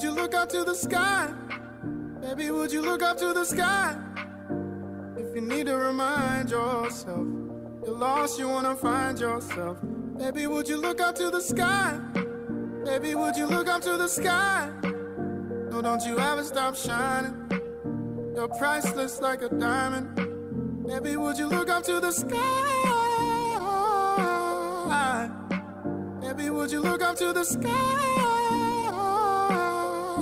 would you look up to the sky? Baby, would you look up to the sky? If you need to remind yourself, you're lost, you wanna find yourself. Baby, would you look up to the sky? Baby, would you look up to the sky? No, don't you ever stop shining. You're priceless like a diamond. Baby, would you look up to the sky? Baby, would you look up to the sky?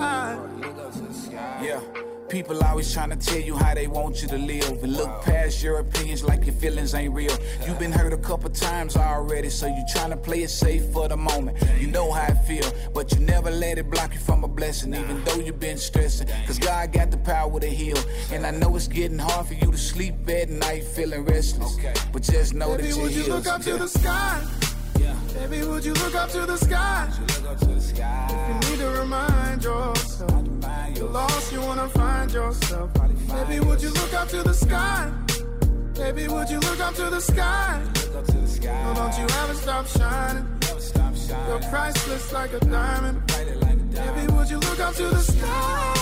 Yeah. People always trying to tell you how they want you to live and look past your opinions like your feelings ain't real. You've been hurt a couple times already, so you trying to play it safe for the moment. You know how I feel, but you never let it block you from a blessing, even though you've been stressing. Cause God got the power to heal. And I know it's getting hard for you to sleep at night feeling restless. But just know Baby, that you're would you look up to the sky? Baby, would you look up to the sky? You need to remind yourself. You're lost, you wanna find yourself. Baby, would you look up to the sky? Baby, would you look up to the sky? No, don't you ever stop shining. You're priceless like a diamond. Baby, would you look up to the sky?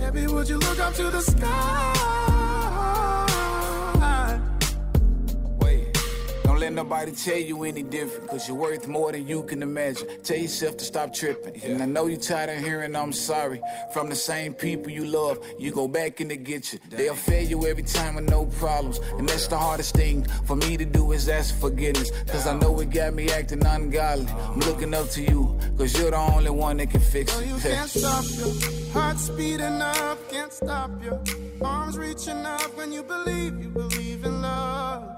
Baby, would you look up to the sky? Let nobody tell you any different, cause you're worth more than you can imagine. Tell yourself to stop tripping. And I know you're tired of hearing I'm sorry from the same people you love. You go back and they get you. They'll fail you every time with no problems. And that's the hardest thing for me to do is ask for forgiveness. Cause I know it got me acting ungodly. I'm looking up to you, cause you're the only one that can fix No, it. you can't stop your heart speeding up, can't stop your arms reaching up when you believe, you believe in love.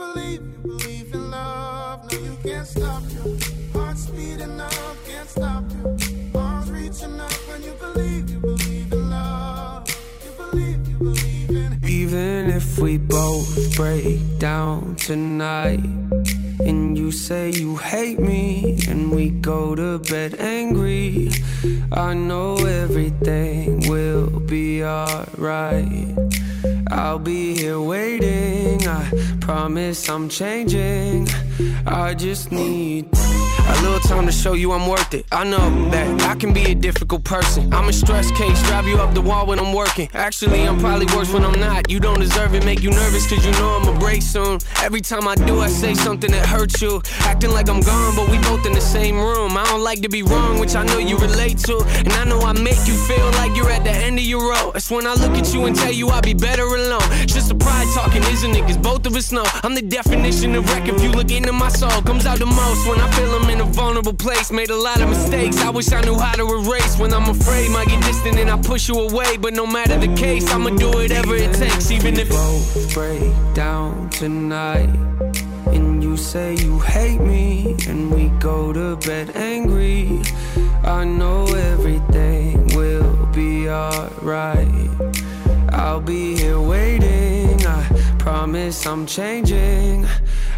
You believe, you believe in love. No, you can't stop your heart speeding up, can't stop your arms reaching up when you believe, you believe in love. You believe, you believe in Even if we both break down tonight, and you say you hate me, and we go to bed angry, I know everything will be alright. I'll be here waiting. I promise I'm changing. I just need a little time to show you I'm worth it. I know that I can be a difficult person. I'm a stress case, drive you up the wall when I'm working. Actually, I'm probably worse when I'm not. You don't deserve it, make you nervous cause you know I'ma break soon. Every time I do, I say something that hurts you. Acting like I'm gone, but we both in the same room. I don't like to be wrong, which I know you relate to. And I know I make you feel like you're at the end of your rope. That's when I look at you and tell you I'll be better alone. Just a pride talking, isn't it? Cause both of us know I'm the definition of wreck. If you look into my soul, comes out the most when I feel I'm in a vulnerable place. Made a lot of mistakes. I wish I knew how to erase. When I'm afraid, might get distant and I push you away. But no matter the case, I'ma do whatever it takes, even if both break down tonight. And you say you hate me, and we go to bed angry. I know everything will be alright. I'll be here waiting. I promise I'm changing.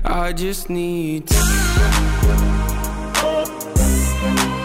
I just need time. Cause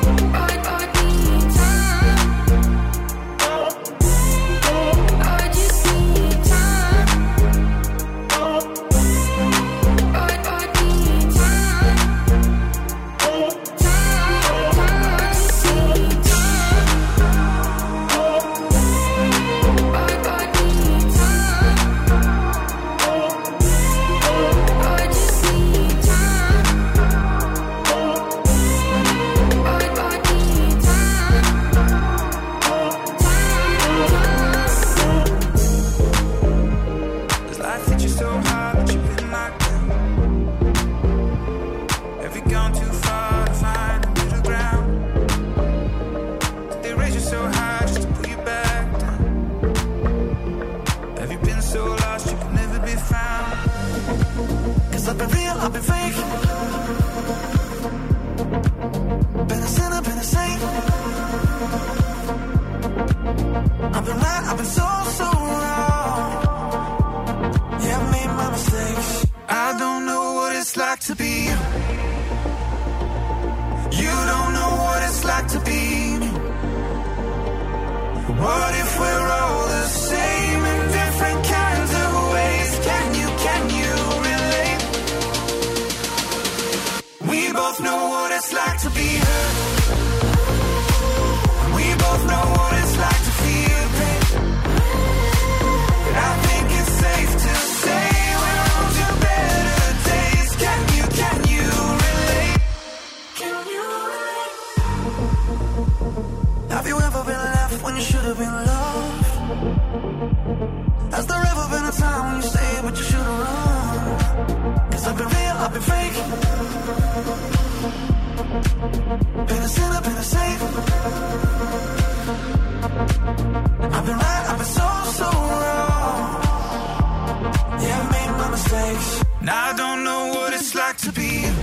Now I don't know what it's like to be you.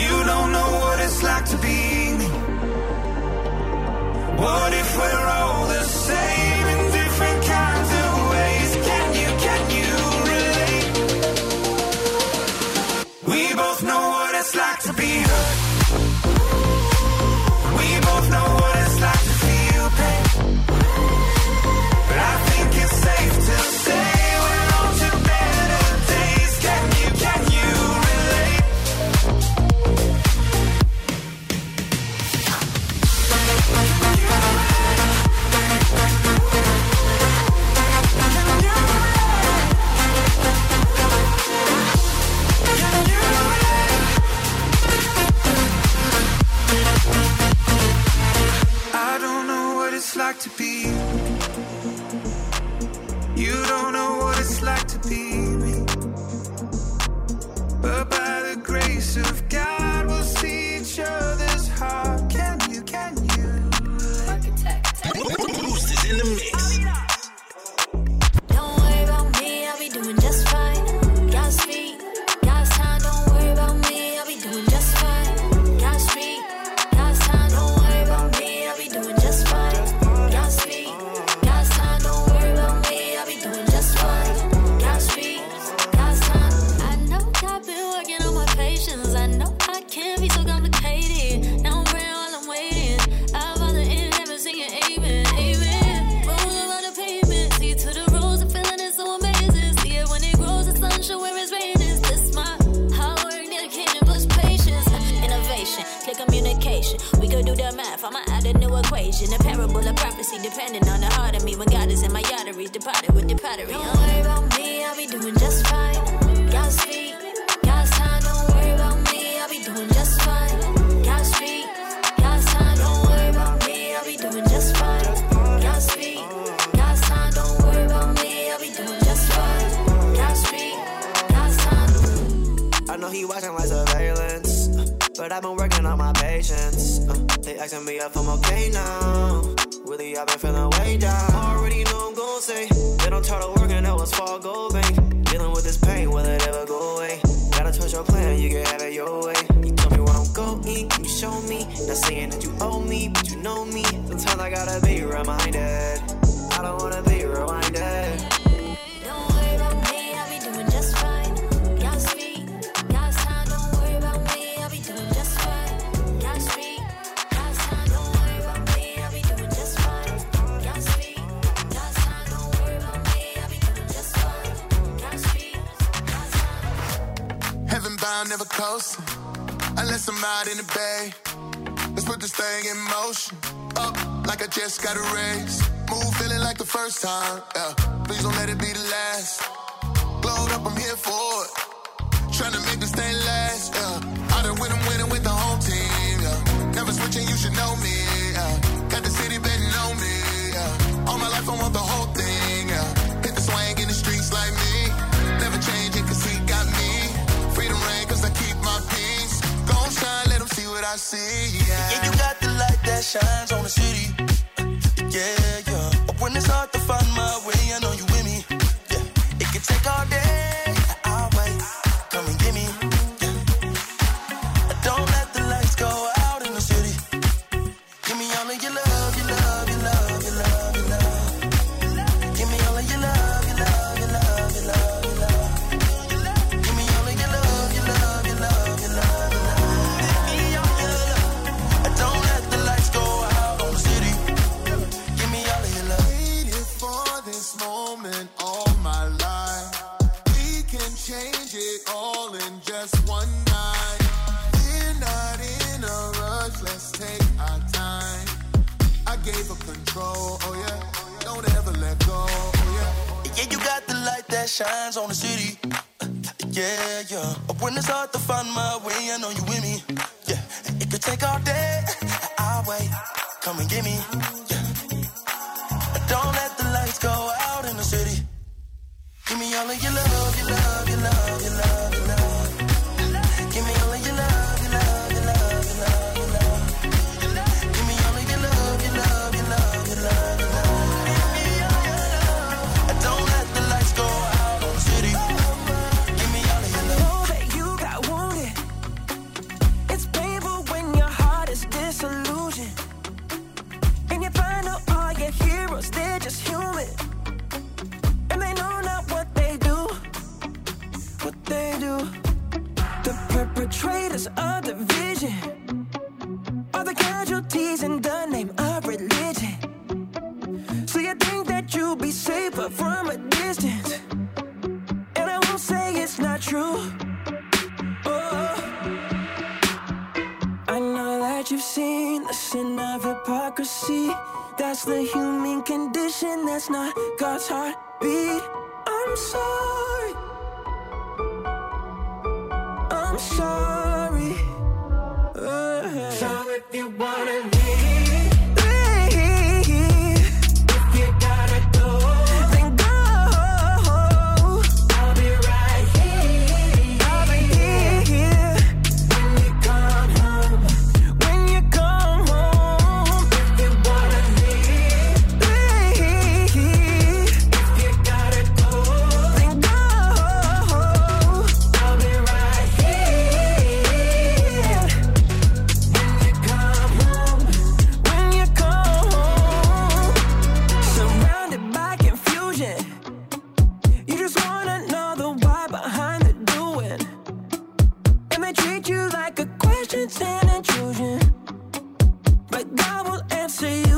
You don't know what it's like to be me. What if we're I know I can't be so complicated. Now I'm while I'm waiting. Father in heaven singing amen, amen. The see to the feeling so amazing. See it when it grows, the. This my hard work, patience, innovation, clear communication. We do the math, I'ma add a new equation. A parable of prophecy, depending on the heart of me. When God is in my arteries, departed with the pottery. But I've been working on my patience. Uh, they asking me if I'm okay now. Really, I've been feeling way down. Already know I'm gon' say they don't try to work that was fall go bank. Dealing with this pain, will it ever go away? Gotta trust your plan, you can have it your way. You tell me where I'm going, you show me? Not saying that you owe me, but you know me. Sometimes I gotta be reminded. I don't wanna be reminded. Bound, never coasting. Unless I'm out in the bay. Let's put this thing in motion. Up like I just got a raise. Move feeling like the first time. Yeah. Please don't let it be the last. Glowed up, I'm here for it. Trying to see. Yeah. Yeah, you got the light that shines on the city. Yeah, yeah. When it's hard to find my way, I know shines on the city. Uh, Yeah, yeah. When it's hard to find my way, I know you with me. Yeah, it could take all day. I'll wait. Come and get me. Yeah. Don't let the lights go out in the city. Give me all of your love, your love, your love, your love, perpetrators of division are the casualties in the name of religion. So you think that you'll be safer from a distance? And I won't say it's not true. Oh, I know that you've seen the sin of hypocrisy. That's the human condition, that's not God's heartbeat. I'm sorry sorry. Uh -huh. So if you wanna. see